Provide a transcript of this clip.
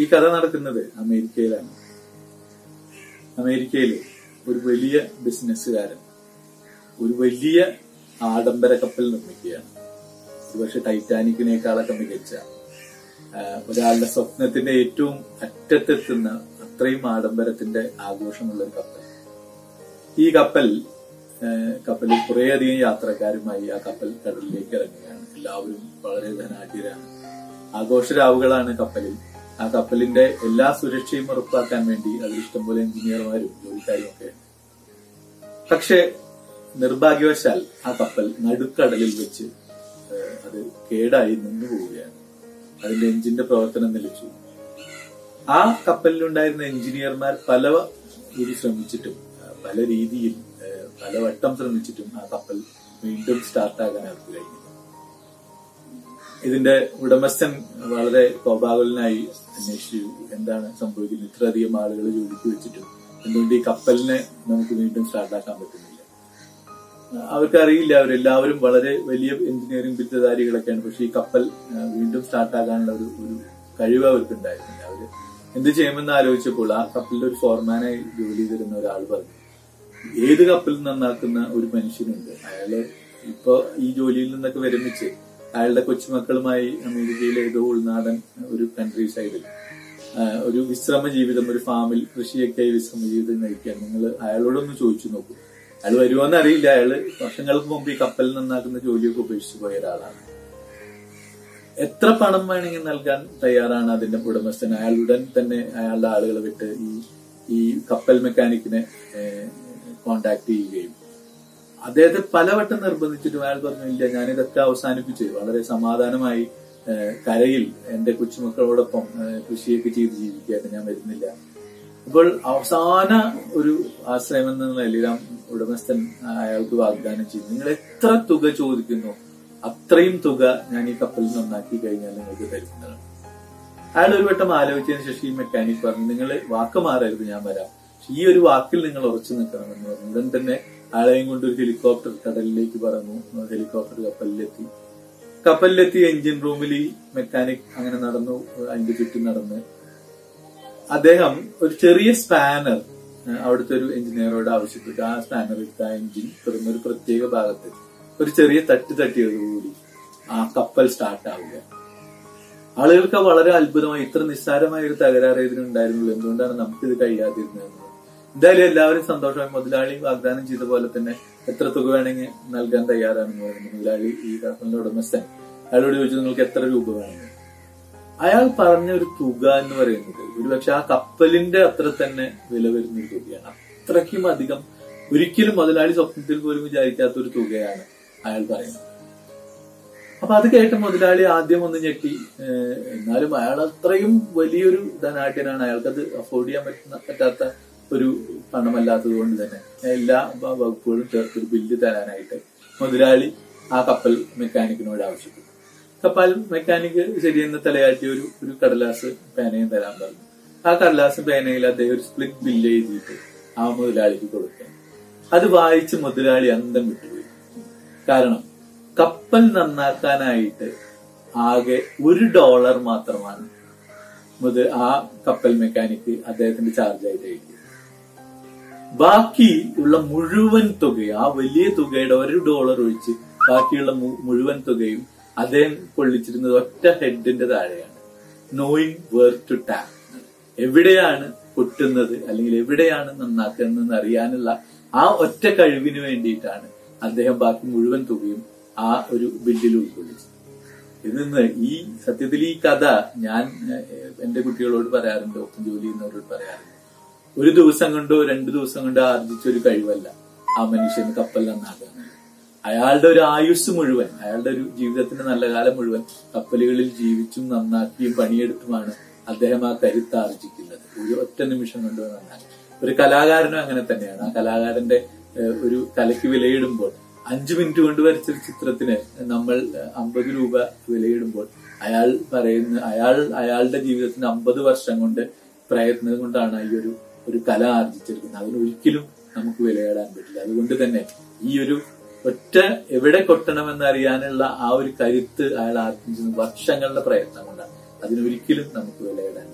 ഈ കഥ നടക്കുന്നത് അമേരിക്കയിലാണ്. അമേരിക്കയിൽ ഒരു വലിയ ബിസിനസ്സുകാരൻ ഒരു വലിയ ആഡംബര കപ്പൽ നിർമ്മിക്കുകയാണ് ഒരുപക്ഷെ ടൈറ്റാനിക്കിനേക്കാളൊക്കെ മികച്ച ഒരാളുടെ സ്വപ്നത്തിന്റെ ഏറ്റവും അറ്റത്തെത്തുന്ന അത്രയും ആഡംബരത്തിന്റെ ആഘോഷമുള്ള ഒരു കപ്പൽ. ഈ കപ്പൽ കപ്പലിൽ കുറേയധികം യാത്രക്കാരുമായി ആ കപ്പൽ കടലിലേക്ക് ഇറങ്ങുകയാണ്. എല്ലാവരും വളരെ ധനാഢ്യരാണ്. ആഘോഷരാവുകളാണ് കപ്പലിൽ. ആ കപ്പലിന്റെ എല്ലാ സുരക്ഷയും ഉറപ്പാക്കാൻ വേണ്ടി അതിൽ ഇഷ്ടംപോലെ എഞ്ചിനീയർമാരും ജോലിക്കാരും ഒക്കെ പക്ഷേ നിർഭാഗ്യവശാൽ ആ കപ്പൽ നടുക്കടലിൽ വെച്ച് അത് കേടായി നിന്നു പോവുകയാണ്. അതിന്റെ എഞ്ചിന്റെ പ്രവർത്തനം നിലച്ചു. ആ കപ്പലിലുണ്ടായിരുന്ന എഞ്ചിനീയർമാർ പല രീതി ശ്രമിച്ചിട്ടും പല രീതിയിൽ പല വട്ടം ശ്രമിച്ചിട്ടും ആ കപ്പൽ വീണ്ടും സ്റ്റാർട്ടാകാൻ അവർക്ക് കഴിഞ്ഞു ഇതിന്റെ ഉടമസ്ഥൻ വളരെ കോപാകുലനായി അന്വേഷിച്ചു എന്താണ് സംഭവിക്കുന്നത്. ഇത്രയധികം ആളുകൾ ജോലിക്ക് വെച്ചിട്ടും എന്തുകൊണ്ട് ഈ കപ്പലിനെ നമുക്ക് വീണ്ടും സ്റ്റാർട്ടാക്കാൻ പറ്റുന്നില്ല. അവർക്കറിയില്ല അവരെല്ലാവരും വളരെ വലിയ എഞ്ചിനീയറിംഗ് ബിരുദധാരികളൊക്കെയാണ്. പക്ഷെ ഈ കപ്പൽ വീണ്ടും സ്റ്റാർട്ടാക്കാനുള്ള ഒരു ഒരു കഴിവ് അവർക്ക് ഉണ്ടായിരുന്നില്ല അവർ എന്ത് ചെയ്യുമെന്ന് ആലോചിച്ചപ്പോൾ ആ കപ്പലിൽ ഒരു ഫോർമാനായി ജോലി ചെയ്തിരുന്ന ഒരാൾ പറഞ്ഞു ഏത് കപ്പൽ നന്നാക്കുന്ന ഒരു മനുഷ്യനുണ്ട്? അയാൾ ഇപ്പൊ ഈ ജോലിയിൽ നിന്നൊക്കെ വിരമിച്ച് അയാളുടെ കൊച്ചുമക്കളുമായി അമേരിക്കയിലെ ഏതോ ഉൾനാടൻ ഒരു കൺട്രി സൈഡിൽ ഒരു വിശ്രമ ജീവിതം ഒരു ഫാമിൽ കൃഷിയൊക്കെ വിശ്രമ ജീവിതം നയിക്കാൻ നിങ്ങൾ അയാളോടൊന്ന് ചോദിച്ചു നോക്കൂ. അയാൾ വരുമോന്ന് അറിയില്ല. അയാൾ വർഷങ്ങൾക്ക് മുമ്പ് ഈ കപ്പൽ നന്നാക്കുന്ന ജോലിയൊക്കെ ഉപേക്ഷിച്ചു പോയ ഒരാളാണ്. എത്ര പണം വേണമെങ്കിൽ നൽകാൻ തയ്യാറാണ് അതിന്റെ ഉടമസ്ഥൻ? അയാളുടൻ തന്നെ അയാളുടെ ആളുകളെ വിട്ട് ഈ ഈ കപ്പൽ മെക്കാനിക്കിനെ കോണ്ടാക്ട് ചെയ്യുകയും അദ്ദേഹത്തെ പലവട്ടം നിർബന്ധിച്ചിട്ടും അയാൾ പറഞ്ഞു ഇല്ല ഞാനിതൊക്കെ അവസാനിപ്പിച്ചു. വളരെ സമാധാനമായി കരയിൽ എന്റെ കൊച്ചുമക്കളോടൊപ്പം കൃഷിയൊക്കെ ചെയ്ത് ജീവിക്കായിട്ട് ഞാൻ വരുന്നില്ല. അപ്പോൾ അവസാന ഒരു ആശ്രയം എന്ന നിലയിൽ ഉടമസ്ഥൻ അയാൾക്ക് വാഗ്ദാനം ചെയ്തു. നിങ്ങൾ എത്ര തുക ചോദിക്കുന്നു അത്രയും തുക ഞാൻ ഈ കപ്പലിൽ നന്നാക്കി കഴിഞ്ഞാൽ നിങ്ങൾക്ക് തരുന്നതാണ്. അയാൾ ഒരു വട്ടം ആലോചിച്ചതിന് ശേഷം ഈ മെക്കാനിക് പറഞ്ഞു നിങ്ങൾ വാക്ക് മാറരുത് ഞാൻ വരാം. ഈ ഒരു വാക്കിൽ നിങ്ങൾ ഉറച്ചു നിൽക്കണമെന്ന് പറഞ്ഞു. ഉടൻ തന്നെ അയാളെയും കൊണ്ട് ഒരു ഹെലികോപ്റ്റർ കടലിലേക്ക് പറന്നു. ഹെലികോപ്റ്റർ കപ്പലിലെത്തി. കപ്പലിലെത്തി എഞ്ചിൻ റൂമിൽ ഈ മെക്കാനിക് അങ്ങനെ നടന്നു അതിന്റെ ചുറ്റും നടന്ന്. അദ്ദേഹം ഒരു ചെറിയ സ്പാനർ അവിടുത്തെ ഒരു എഞ്ചിനീയറോട് ആവശ്യപ്പെട്ടു. ആ സ്പാനർ ആ എഞ്ചിൻ തുറന്ന ഒരു പ്രത്യേക ഭാഗത്ത് ഒരു ചെറിയ തട്ട് തട്ടിയതോടുകൂടി ആ കപ്പൽ സ്റ്റാർട്ട് ആവുക. ആളുകൾക്ക് വളരെ അത്ഭുതമായി ഇത്ര നിസ്സാരമായ ഒരു തകരാറ് ഇതിനുണ്ടായിരുന്നുള്ളൂ. എന്തുകൊണ്ടാണ് നമുക്കിത് കഴിയാതിരുന്നത്? എന്തായാലും എല്ലാവരും സന്തോഷമായി മുതലാളി വാഗ്ദാനം ചെയ്ത പോലെ തന്നെ എത്ര തുക വേണമെങ്കിൽ നൽകാൻ തയ്യാറാണെന്ന് പറയുന്നത് മുതലാളി ഈ കപ്പലിന്റെ ഉടമസ്ഥൻ. അയാളോട് ചോദിച്ചു നിങ്ങൾക്ക് എത്ര രൂപ വേണമെങ്കിൽ അയാൾ പറഞ്ഞ ഒരു തുക എന്ന് പറയുന്നത് ഒരുപക്ഷെ ആ കപ്പലിന്റെ അത്ര തന്നെ വില വരുന്ന ഒരു തുകയാണ്. അത്രയ്ക്കും അധികം ഒരിക്കലും മുതലാളി സ്വപ്നത്തിൽ പോലും വിചാരിക്കാത്ത ഒരു തുകയാണ് അയാൾ പറയുന്നത്. അപ്പൊ അത് കേട്ട മുതലാളി ആദ്യം ഒന്ന് ഞെട്ടി. എന്നാലും അയാൾ അത്രയും വലിയൊരു ധനാട്യനാണ് അയാൾക്കത് അഫോർഡ് ചെയ്യാൻ പറ്റുന്ന പറ്റാത്ത ഒരു പണമല്ലാത്തത് കൊണ്ട് തന്നെ എല്ലാ വകുപ്പുകളും ചേർത്ത് ഒരു ബില്ല് തരാനായിട്ട് മുതലാളി ആ കപ്പൽ മെക്കാനിക്കിനോട് ആവശ്യപ്പെട്ടു. കപ്പൽ മെക്കാനിക് ശരിയെന്ന് തലയാട്ടി ഒരു ഒരു കടലാസ് പേനയും തരാൻ പറഞ്ഞു. ആ കടലാസ് പേനയിൽ അദ്ദേഹം ഒരു സ്പ്ലിറ്റ് ബില്ല് എഴുതിയിട്ട് ആ മുതലാളിക്ക് കൊടുക്കാൻ. അത് വായിച്ച് മുതലാളി അന്തം വിട്ടുപോയി. കാരണം കപ്പൽ നന്നാക്കാനായിട്ട് ആകെ ഒരു ഡോളർ മാത്രമാണ് മുതൽ ആ കപ്പൽ മെക്കാനിക്ക് അദ്ദേഹത്തിന്റെ ചാർജായിട്ട് എഴുതിയത്. ബാക്കി ഉള്ള മുഴുവൻ തുകയും ആ വലിയ തുകയുടെ ഒരു ഡോളർ ഒഴിച്ച് ബാക്കിയുള്ള മുഴുവൻ തുകയും അദ്ദേഹം കൊള്ളിച്ചിരുന്നത് ഒറ്റ ഹെഡിന്റെ താഴെയാണ്. നോയിങ് വേർ ടു ടാപ്പ് എവിടെയാണ് പൊട്ടുന്നത് അല്ലെങ്കിൽ എവിടെയാണ് നന്നാക്കുന്നതെന്ന് അറിയാനുള്ള ആ ഒറ്റ കഴിവിന് വേണ്ടിയിട്ടാണ് അദ്ദേഹം ബാക്കി മുഴുവൻ തുകയും ആ ഒരു ബില്ലിൽ ഉൾക്കൊള്ളിച്ചത്. ഇതിൽ ഈ സത്യത്തിൽ ഈ കഥ ഞാൻ എന്റെ കുട്ടികളോട് പറയാറുണ്ട് ഒപ്പം ജോലി ചെയ്യുന്നവരോട് പറയാറുണ്ട്. ഒരു ദിവസം കൊണ്ടോ രണ്ടു ദിവസം കൊണ്ടോ ആർജിച്ച ഒരു കഴിവല്ല. ആ മനുഷ്യന് കപ്പൽ നന്നാകാൻ. അയാളുടെ ഒരു ആയുസ് മുഴുവൻ അയാളുടെ ഒരു ജീവിതത്തിന്റെ നല്ല കാലം മുഴുവൻ കപ്പലുകളിൽ ജീവിച്ചും നന്നാക്കിയും പണിയെടുത്തുമാണ് അദ്ദേഹം ആ കരുത്ത് ആർജിക്കുന്നത്. ഒരു ഒറ്റ നിമിഷം കൊണ്ട് നന്നാക്കി. ഒരു കലാകാരനും അങ്ങനെ തന്നെയാണ്. ആ കലാകാരന്റെ ഒരു കലയ്ക്ക് വിലയിടുമ്പോൾ അഞ്ചു മിനിറ്റ് കൊണ്ട് വരച്ച ചിത്രത്തിന് നമ്മൾ അമ്പത് രൂപ വിലയിടുമ്പോൾ അയാൾ പറയുന്ന അയാൾ അയാളുടെ ജീവിതത്തിന് അമ്പത് വർഷം കൊണ്ട് പ്രയത്നം കൊണ്ടാണ് ഈ ഒരു ഒരു കല ആർജിച്ചെടുക്കുന്നത് അതിന് ഒരിക്കലും നമുക്ക് വിലയിടാൻ പറ്റില്ല. അതുകൊണ്ട് തന്നെ ഈ ഒരു ഒറ്റ എവിടെ കൊട്ടണമെന്ന് അറിയാനുള്ള ആ ഒരു കരുത്ത് അയാൾ ആർജിച്ചത് വർഷങ്ങളുടെ പ്രയത്നം കൊണ്ടാണ്. അതിനൊരിക്കലും നമുക്ക് വിലയിടാൻ